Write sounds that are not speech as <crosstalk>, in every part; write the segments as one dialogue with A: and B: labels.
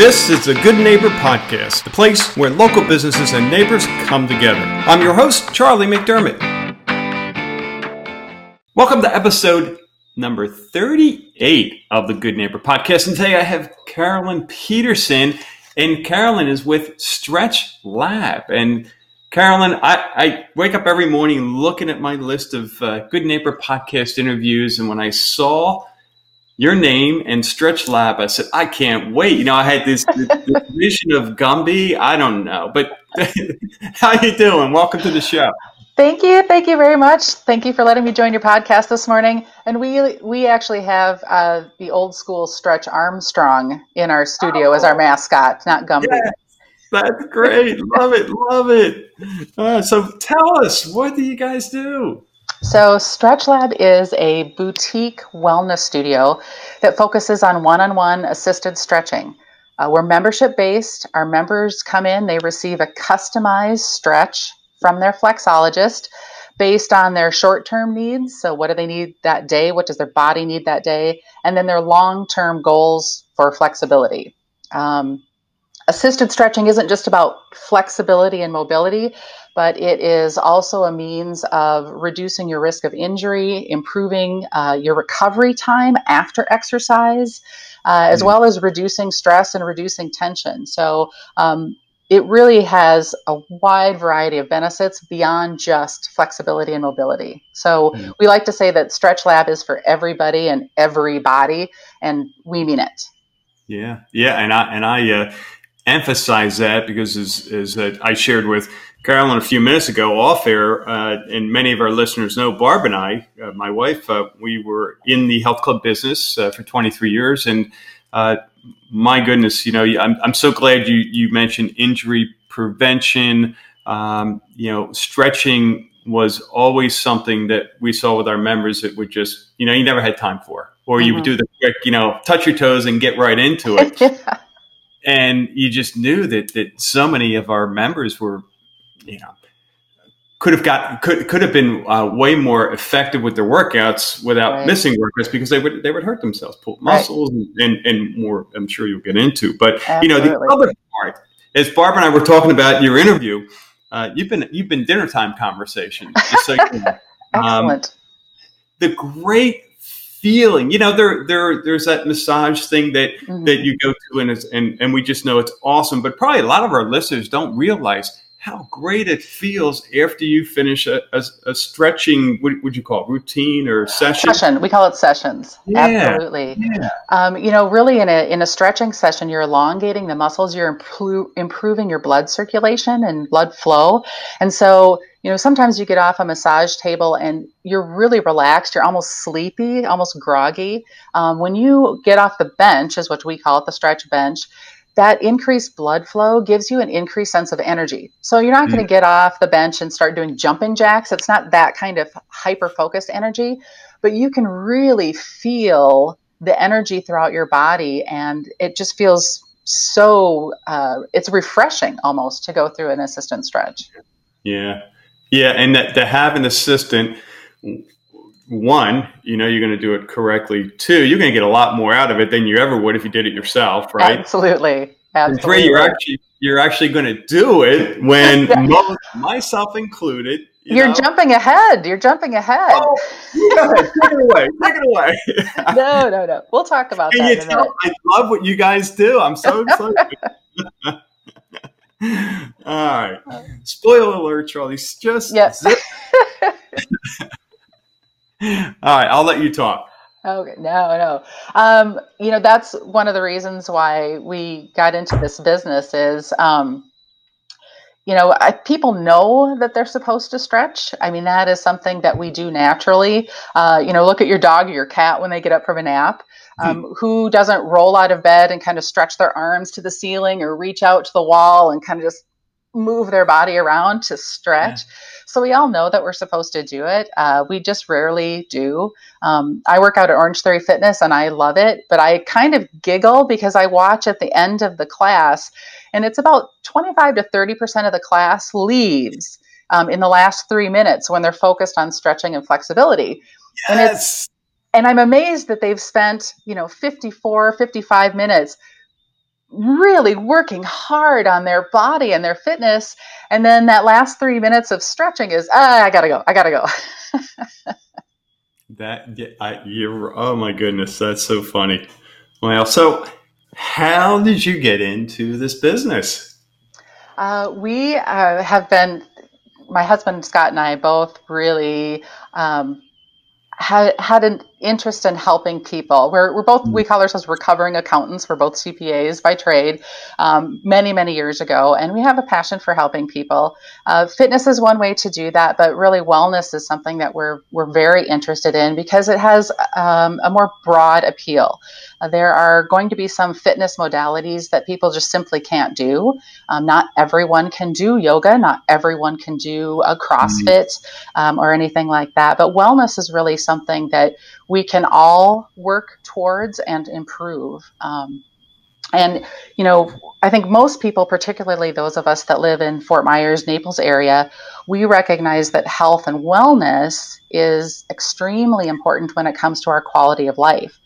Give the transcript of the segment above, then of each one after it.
A: This is the Good Neighbor Podcast, the place where local businesses and neighbors come together. I'm your host, Charlie McDermott. Welcome to episode number 38 of the Good Neighbor Podcast. And today I have Carolyn Peterson, and Carolyn is with Stretch Lab. And Carolyn, I, I wake up every morning looking at my list of uh, Good Neighbor Podcast interviews, and when I saw your name and Stretch Lab. I said, I can't wait. You know, I had this, this, this <laughs> vision of Gumby. I don't know, but <laughs> how you doing? Welcome to the show.
B: Thank you, thank you very much. Thank you for letting me join your podcast this morning. And we we actually have uh, the old school Stretch Armstrong in our studio oh. as our mascot, not Gumby. Yes,
A: that's great. love it, love it. Uh, so tell us, what do you guys do?
B: So, Stretch Lab is a boutique wellness studio that focuses on one on one assisted stretching. Uh, we're membership based. Our members come in, they receive a customized stretch from their flexologist based on their short term needs. So, what do they need that day? What does their body need that day? And then their long term goals for flexibility. Um, assisted stretching isn't just about flexibility and mobility, but it is also a means of reducing your risk of injury, improving uh, your recovery time after exercise, uh, as mm-hmm. well as reducing stress and reducing tension. So, um, it really has a wide variety of benefits beyond just flexibility and mobility. So mm-hmm. we like to say that Stretch Lab is for everybody and everybody, and we mean it.
A: Yeah, yeah, and I and I uh, emphasize that because as, as I shared with Carolyn a few minutes ago off air, uh, and many of our listeners know Barb and I, uh, my wife, uh, we were in the health club business uh, for 23 years. And uh, my goodness, you know, I'm, I'm so glad you, you mentioned injury prevention. Um, you know, stretching was always something that we saw with our members that would just, you know, you never had time for. Or mm-hmm. you would mm-hmm. do the quick, you know, touch your toes and get right into it. <laughs> yeah. And you just knew that that so many of our members were you know could have got could could have been uh, way more effective with their workouts without right. missing workouts because they would they would hurt themselves, pull muscles, right. and, and, more. I'm sure you'll get into, but Absolutely. you know the other part, as Barb and I were talking about your interview, uh, you've been you've been dinner time conversation.
B: So, <laughs> um, Excellent.
A: The great feeling, you know, there there there's that massage thing that mm-hmm. that you go to, and and and we just know it's awesome. But probably a lot of our listeners don't realize how great it feels after you finish a, a, a stretching, what would you call it, routine or session?
B: Session. We call it sessions. Yeah. Absolutely. Yeah. Um, you know, really in a, in a stretching session, you're elongating the muscles, you're impro- improving your blood circulation and blood flow. And so, you know, sometimes you get off a massage table and you're really relaxed, you're almost sleepy, almost groggy. Um, when you get off the bench, is what we call it, the stretch bench, that increased blood flow gives you an increased sense of energy. So you're not mm going to get off the bench and start doing jumping jacks. It's not that kind of hyper focused energy, but you can really feel the energy throughout your body and it just feels so uh, it's refreshing almost to go through an assistant stretch.
A: Yeah. Yeah. And that, to have an assistant, one, you know you're going to do it correctly. Two, you're going to get a lot more out of it than you ever would if you did it yourself, right?
B: Absolutely. Absolutely.
A: And three, you're actually you're actually going to do it when <laughs> most, myself included.
B: You are jumping ahead. You're jumping ahead. Oh,
A: yeah, take it away. Take it away. <laughs>
B: no, no, no. We'll talk about Can that. Tell,
A: I love what you guys do. I'm so excited. <laughs> All right. Spoiler alert, Charlie. Just
B: yes. <laughs>
A: All right, I'll let you talk.
B: Okay, no, no. Um, you know, that's one of the reasons why we got into this business is, um, you know, I, people know that they're supposed to stretch. I mean, that is something that we do naturally. Uh, you know, look at your dog or your cat when they get up from a nap. Um, hmm. Who doesn't roll out of bed and kind of stretch their arms to the ceiling or reach out to the wall and kind of just move their body around to stretch? Yeah so we all know that we're supposed to do it. Uh, we just rarely do. Um, I work out at Orange Theory Fitness and I love it, but I kind of giggle because I watch at the end of the class and it's about 25 to 30% of the class leaves um, in the last three minutes when they're focused on stretching and flexibility.
A: Yes. And it's
B: and I'm amazed that they've spent, you know, 54, 55 minutes really working hard on their body and their fitness. And then that last three minutes of stretching is, ah, I gotta go, I gotta go. <laughs>
A: that I, you're, oh my goodness, that's so funny. Well, so how did you get into this business?
B: Uh, we uh, have been, my husband Scott and I both really um, had had an interest in helping people. We're, we're both we call ourselves recovering accountants. We're both CPAs by trade, um, many many years ago, and we have a passion for helping people. Uh, fitness is one way to do that, but really wellness is something that we're we're very interested in because it has um, a more broad appeal. Uh, there are going to be some fitness modalities that people just simply can't do. Um, not everyone can do yoga. Not everyone can do a CrossFit mm-hmm. or anything like that. But wellness is really something that we can all work towards and improve. Um, and, you know, I think most people, particularly those of us that live in Fort Myers, Naples area, we recognize that health and wellness is extremely important when it comes to our quality of life.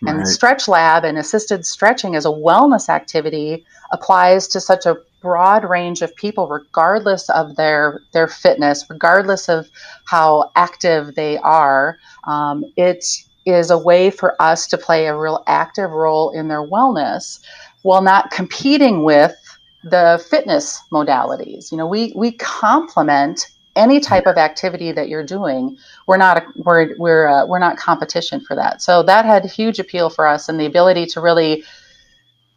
B: Right. And Stretch Lab and assisted stretching as a wellness activity applies to such a broad range of people regardless of their their fitness regardless of how active they are um, it is a way for us to play a real active role in their wellness while not competing with the fitness modalities you know we we complement any type of activity that you're doing, we're not we're we're uh, we're not competition for that. So that had huge appeal for us, and the ability to really,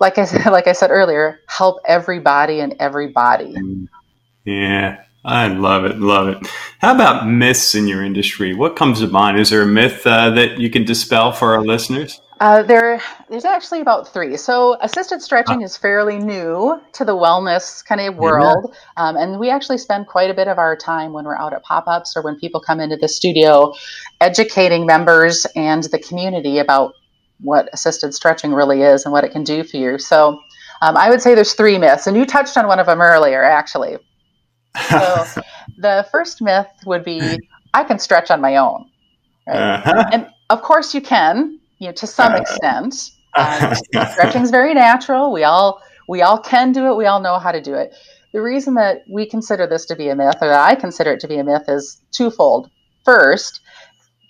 B: like I said, <laughs> like I said earlier, help everybody and everybody.
A: Yeah, I love it, love it. How about myths in your industry? What comes to mind? Is there a myth uh, that you can dispel for our listeners?
B: Uh, there, there's actually about three. So, assisted stretching is fairly new to the wellness kind of world, um, and we actually spend quite a bit of our time when we're out at pop-ups or when people come into the studio, educating members and the community about what assisted stretching really is and what it can do for you. So, um, I would say there's three myths, and you touched on one of them earlier, actually. So, <laughs> the first myth would be, I can stretch on my own, right? uh-huh. and of course you can you know, to some extent. Uh, <laughs> stretching is very natural. We all we all can do it. We all know how to do it. The reason that we consider this to be a myth, or that I consider it to be a myth, is twofold. First,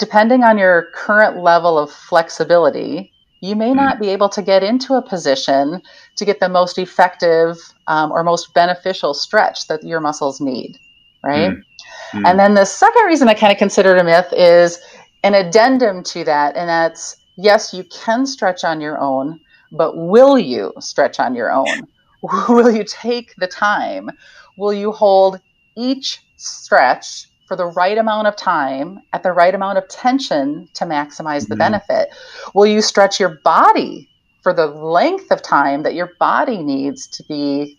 B: depending on your current level of flexibility, you may not be able to get into a position to get the most effective um, or most beneficial stretch that your muscles need, right? Mm-hmm. And then the second reason I kind of consider it a myth is an addendum to that, and that's yes, you can stretch on your own, but will you stretch on your own? <laughs> will you take the time? Will you hold each stretch for the right amount of time at the right amount of tension to maximize the mm-hmm. benefit? Will you stretch your body for the length of time that your body needs to be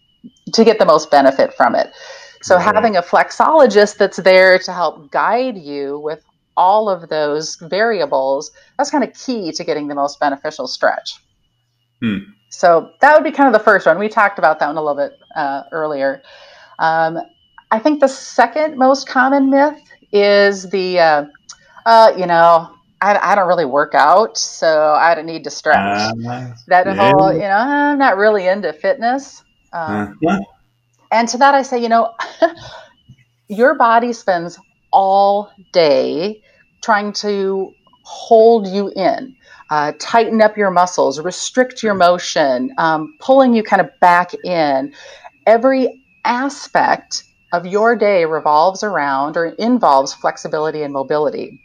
B: to get the most benefit from it? So right. having a flexologist that's there to help guide you with all of those variables, that's kind of key to getting the most beneficial stretch. Hmm. So that would be kind of the first one. We talked about that one a little bit uh, earlier. Um, I think the second most common myth is the, uh, uh, you know, I, I, don't really work out, so I don't need to stretch. Uh, that yeah. whole, you know, I'm not really into fitness. Um, uh-huh. And to that, I say, you know, <laughs> your body spends all day trying to hold you in, uh, tighten up your muscles, restrict your motion, um, pulling you kind of back in. Every aspect of your day revolves around or involves flexibility and mobility.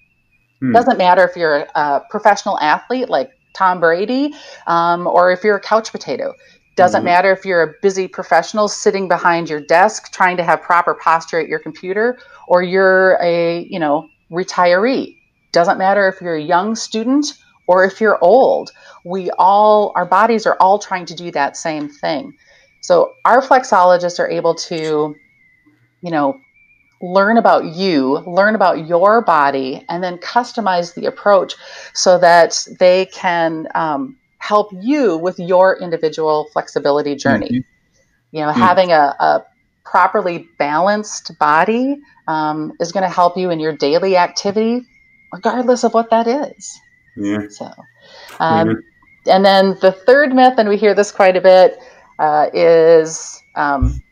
B: Hmm. Doesn't matter if you're a professional athlete like Tom Brady um, or if you're a couch potato. Doesn't mm-hmm. matter if you're a busy professional sitting behind your desk trying to have proper posture at your computer, or you're a you know retiree. Doesn't matter if you're a young student or if you're old. We all our bodies are all trying to do that same thing. So our flexologists are able to, you know, learn about you, learn about your body, and then customize the approach so that they can um, help you with your individual flexibility journey. Mm-hmm. You know, mm-hmm. having a, a, properly balanced body um, is going to help you in your daily activity, regardless of what that is.
A: Yeah.
B: So, um, mm-hmm. and then the third myth, and we hear this quite a bit, uh, is um,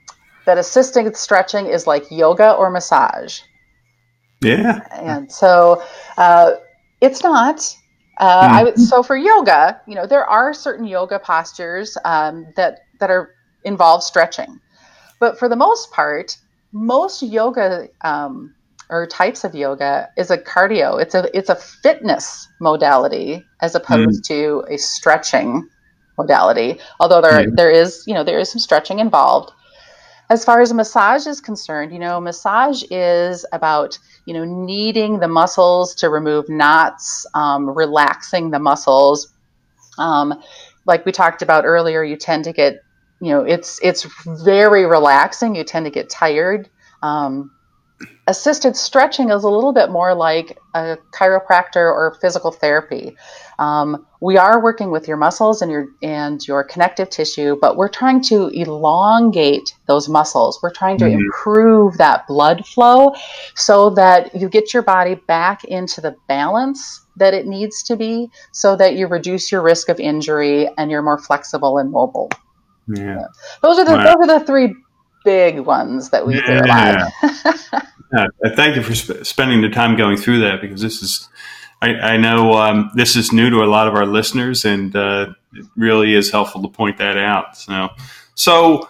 B: that assisted stretching is like yoga or massage.
A: Yeah.
B: And so uh, it's not. Uh, I would, so for yoga, you know, there are certain yoga postures um, that that are involve stretching, but for the most part, most yoga um, or types of yoga is a cardio. It's a it's a fitness modality as opposed mm. to a stretching modality. Although there mm. there is you know there is some stretching involved. As far as massage is concerned, you know, massage is about you know kneading the muscles to remove knots, um, relaxing the muscles. Um, like we talked about earlier, you tend to get you know it's it's very relaxing. You tend to get tired. Um, assisted stretching is a little bit more like a chiropractor or physical therapy. Um, we are working with your muscles and your and your connective tissue, but we're trying to elongate those muscles. We're trying to mm-hmm. improve that blood flow so that you get your body back into the balance that it needs to be, so that you reduce your risk of injury and you're more flexible and mobile. Yeah. Those are the wow. those are the three big ones that we yeah. hear a lot.
A: yeah. Thank you for sp- spending the time going through that because this is, I, I know um, this is new to a lot of our listeners, and uh, it really is helpful to point that out. So, so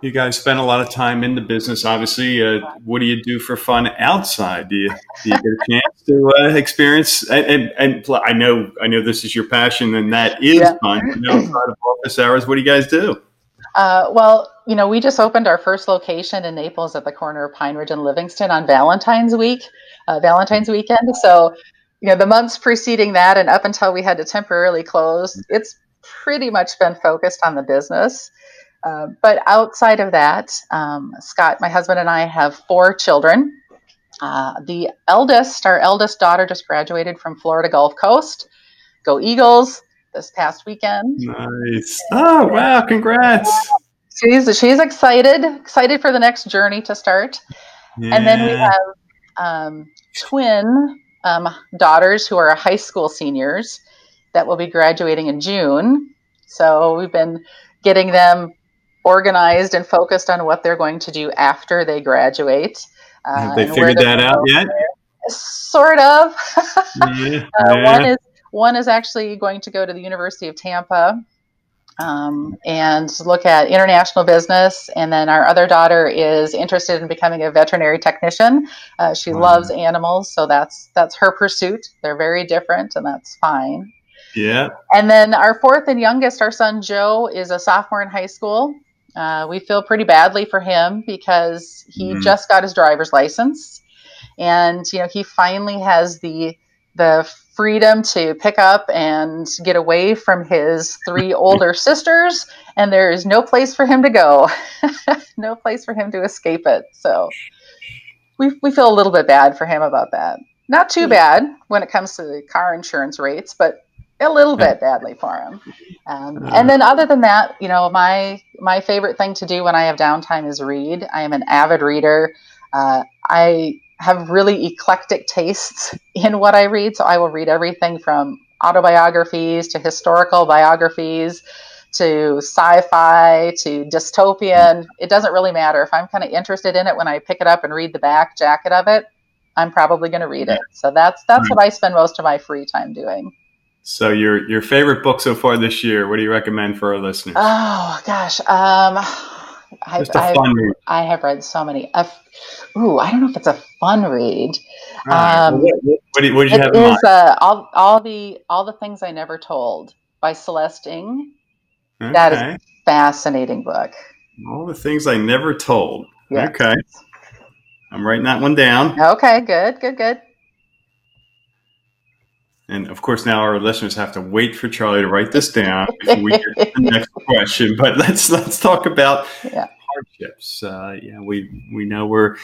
A: you guys spend a lot of time in the business. Obviously, uh, what do you do for fun outside? Do you, do you get a chance to uh, experience? And, and, and, I know I know this is your passion, and that is yeah. fun. You know, outside of office hours, what do you guys do?
B: Uh, well, you know, we just opened our first location in Naples at the corner of Pine Ridge and Livingston on Valentine's week, uh, Valentine's weekend. So, you know, the months preceding that and up until we had to temporarily close, it's pretty much been focused on the business. Uh, but outside of that, um, Scott, my husband, and I have four children. Uh, the eldest, our eldest daughter, just graduated from Florida Gulf Coast. Go Eagles! This past weekend.
A: Nice. Oh wow! Congrats.
B: She's she's excited, excited for the next journey to start. Yeah. And then we have um, twin um, daughters who are high school seniors that will be graduating in June. So we've been getting them organized and focused on what they're going to do after they graduate.
A: Uh, Have they figured that out yet?
B: Sort of. <laughs> yeah. uh, one is one is actually going to go to the University of Tampa um, and look at international business. And then our other daughter is interested in becoming a veterinary technician. Uh, she wow. loves animals, so that's that's her pursuit. They're very different, and that's fine.
A: Yeah.
B: And then our fourth and youngest, our son Joe, is a sophomore in high school. Uh, we feel pretty badly for him because he mm. just got his driver's license, and you know he finally has the the freedom to pick up and get away from his three <laughs> older sisters, and there is no place for him to go, <laughs> no place for him to escape it. So we, we feel a little bit bad for him about that. Not too bad when it comes to the car insurance rates, but a little bit badly for him. Um, and then other than that, you know, my my favorite thing to do when I have downtime is read. I am an avid reader. Uh, I have really eclectic tastes in what I read. So I will read everything from autobiographies to historical biographies to sci-fi to dystopian. It doesn't really matter if I'm kind of interested in it when I pick it up and read the back jacket of it. I'm probably going to read it. So that's that's what I spend most of my free time doing.
A: So your your favorite book so far this year? What do you recommend for our listeners?
B: Oh gosh, um, I've, I've, I have read so many. Ooh, I don't know if it's a fun read. Um,
A: what, what, what, did, you have?
B: Is, uh, all, all the all the things I never told by Celeste Ng. Okay. That is a fascinating book.
A: All the things I never told. Yes. Okay, I'm writing that one down.
B: Okay, good, good, good.
A: And of course, now our listeners have to wait for Charlie to write this down before we get to the next <laughs> question. But let's let's talk about yeah. Hardships. Uh, yeah, we we know we're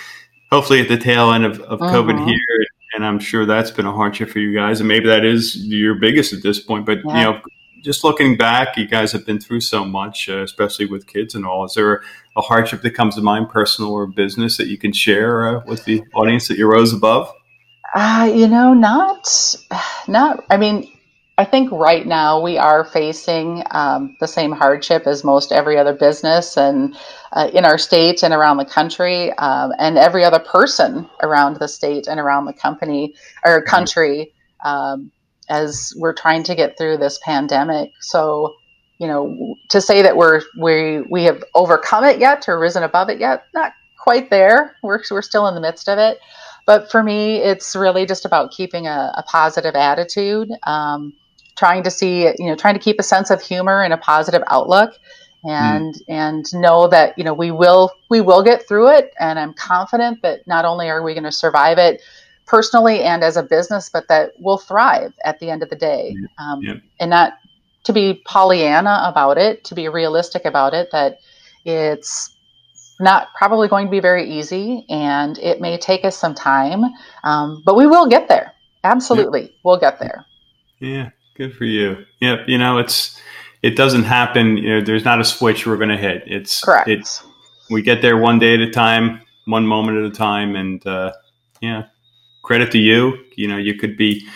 A: hopefully at the tail end of, of uh-huh. COVID here, and I'm sure that's been a hardship for you guys, and maybe that is your biggest at this point. But yeah. you know, just looking back, you guys have been through so much, uh, especially with kids and all. Is there a hardship that comes to mind, personal or business, that you can share uh, with the audience that you rose above?
B: Uh, you know, not, <sighs> not. I mean, I think right now we are facing um, the same hardship as most every other business and uh, in our state and around the country, um, and every other person around the state and around the company or country um, as we're trying to get through this pandemic. So, you know, to say that we're we we have overcome it yet or risen above it yet, not quite there. We're we're still in the midst of it. But for me, it's really just about keeping a, a positive attitude. Um, trying to see, you know, trying to keep a sense of humor and a positive outlook and mm. and know that you know we will we will get through it and i'm confident that not only are we going to survive it personally and as a business but that we'll thrive at the end of the day um, yeah. and not to be pollyanna about it to be realistic about it that it's not probably going to be very easy and it may take us some time um, but we will get there absolutely yeah. we'll get there
A: yeah Good for you. Yep. You know, it's it doesn't happen. You know, there's not a switch we're going to hit. It's
B: correct.
A: It's we get there one day at a time, one moment at a time, and uh, yeah, credit to you. You know, you could be,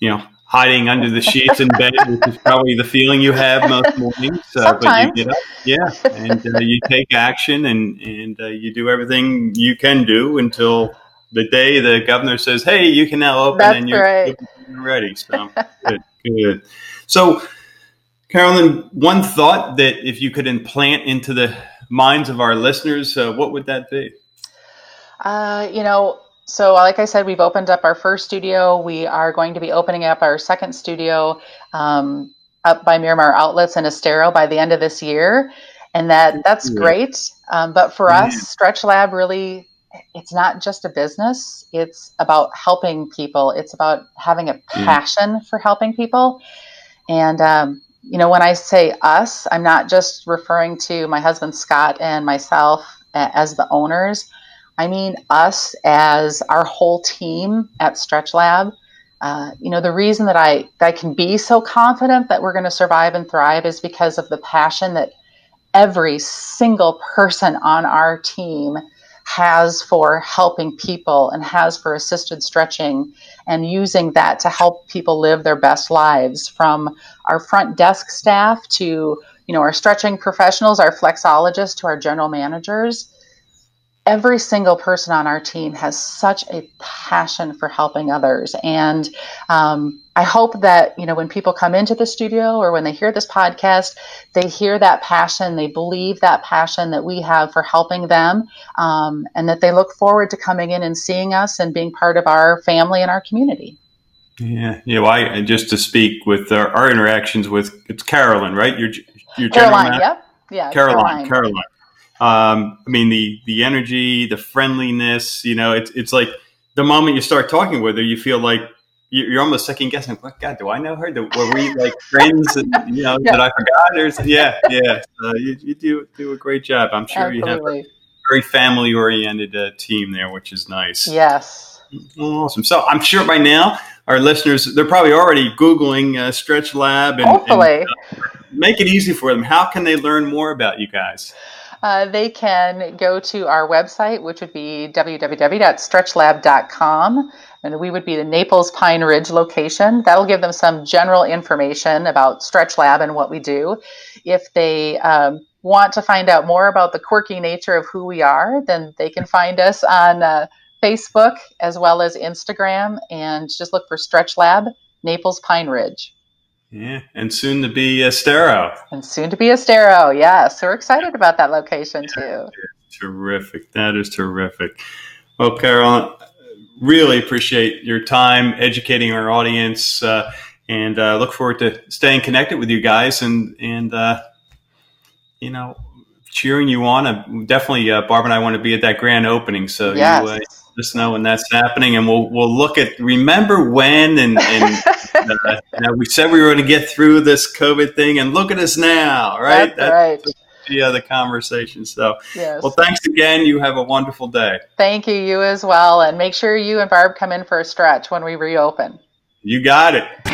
A: you know, hiding under the sheets in bed, which is probably the feeling you have most mornings.
B: Uh, but
A: you get up, yeah, and uh, you take action, and and uh, you do everything you can do until the day the governor says, "Hey, you can now open,"
B: That's
A: and you're,
B: right.
A: Ready. So good. Good. So, Carolyn, one thought that if you could implant into the minds of our listeners, uh, what would that be?
B: Uh, you know, so like I said, we've opened up our first studio. We are going to be opening up our second studio um, up by Miramar Outlets in Estero by the end of this year, and that that's great. Um, but for us, Stretch Lab really it's not just a business it's about helping people it's about having a mm. passion mm. for helping people and um, you know when i say us i'm not just referring to my husband scott and myself as the owners i mean us as our whole team at stretch lab uh, you know the reason that i that i can be so confident that we're going to survive and thrive is because of the passion that every single person on our team has for helping people and has for assisted stretching and using that to help people live their best lives from our front desk staff to you know our stretching professionals our flexologists to our general managers every single person on our team has such a passion for helping others. And um, i hope that you know when people come into the studio or when they hear this podcast they hear that passion they believe that passion that we have for helping them um, and that they look forward to coming in and seeing us and being part of our family and our community.
A: Yeah. Yeah well I, just to speak with our, our interactions with it's carolyn right?
B: You're, caroline yep. Yeah
A: caroline caroline, caroline um, I mean, the the energy, the friendliness. You know, it's it's like the moment you start talking with her, you feel like you're almost second guessing. What God, do I know her? Were we like friends? And, you know, yeah. did I forgot? Or, yeah, yeah. Uh, you, you, do do a great job. I'm sure Absolutely. you have a very family oriented uh, team there, which is nice.
B: Yes.
A: Awesome. So I'm sure by now our listeners they're probably already googling uh, Stretch Lab and,
B: hopefully and, uh,
A: make it easy for them. How can they learn more about you guys?
B: Uh, they can go to our website, which would be www.stretchlab.com. And we would be the Naples Pine Ridge location. That'll give them some general information about Stretch Lab and what we do. If they um, want to find out more about the quirky nature of who we are, then they can find us on uh, Facebook as well as Instagram and just look for Stretch Lab Naples Pine Ridge.
A: Yeah, and soon to be Estero.
B: And soon to be Estero, yes. We're excited about that location too.
A: Terrific. That is terrific. Well, Carol, really appreciate your time educating our audience, uh, and uh, look forward to staying connected with you guys and and uh, you know cheering you on. Uh, definitely, uh, Barb and I want to be at that grand opening. So
B: yes.
A: you uh, us know when that's happening, and we'll we'll look at remember when and. and <laughs> uh, you know, we said we were going to get through this COVID thing, and look at us now, right?
B: That's, that's right.
A: The other conversation. So,
B: yes.
A: well, thanks again. You have a wonderful day.
B: Thank you. You as well, and make sure you and Barb come in for a stretch when we reopen.
A: You got it.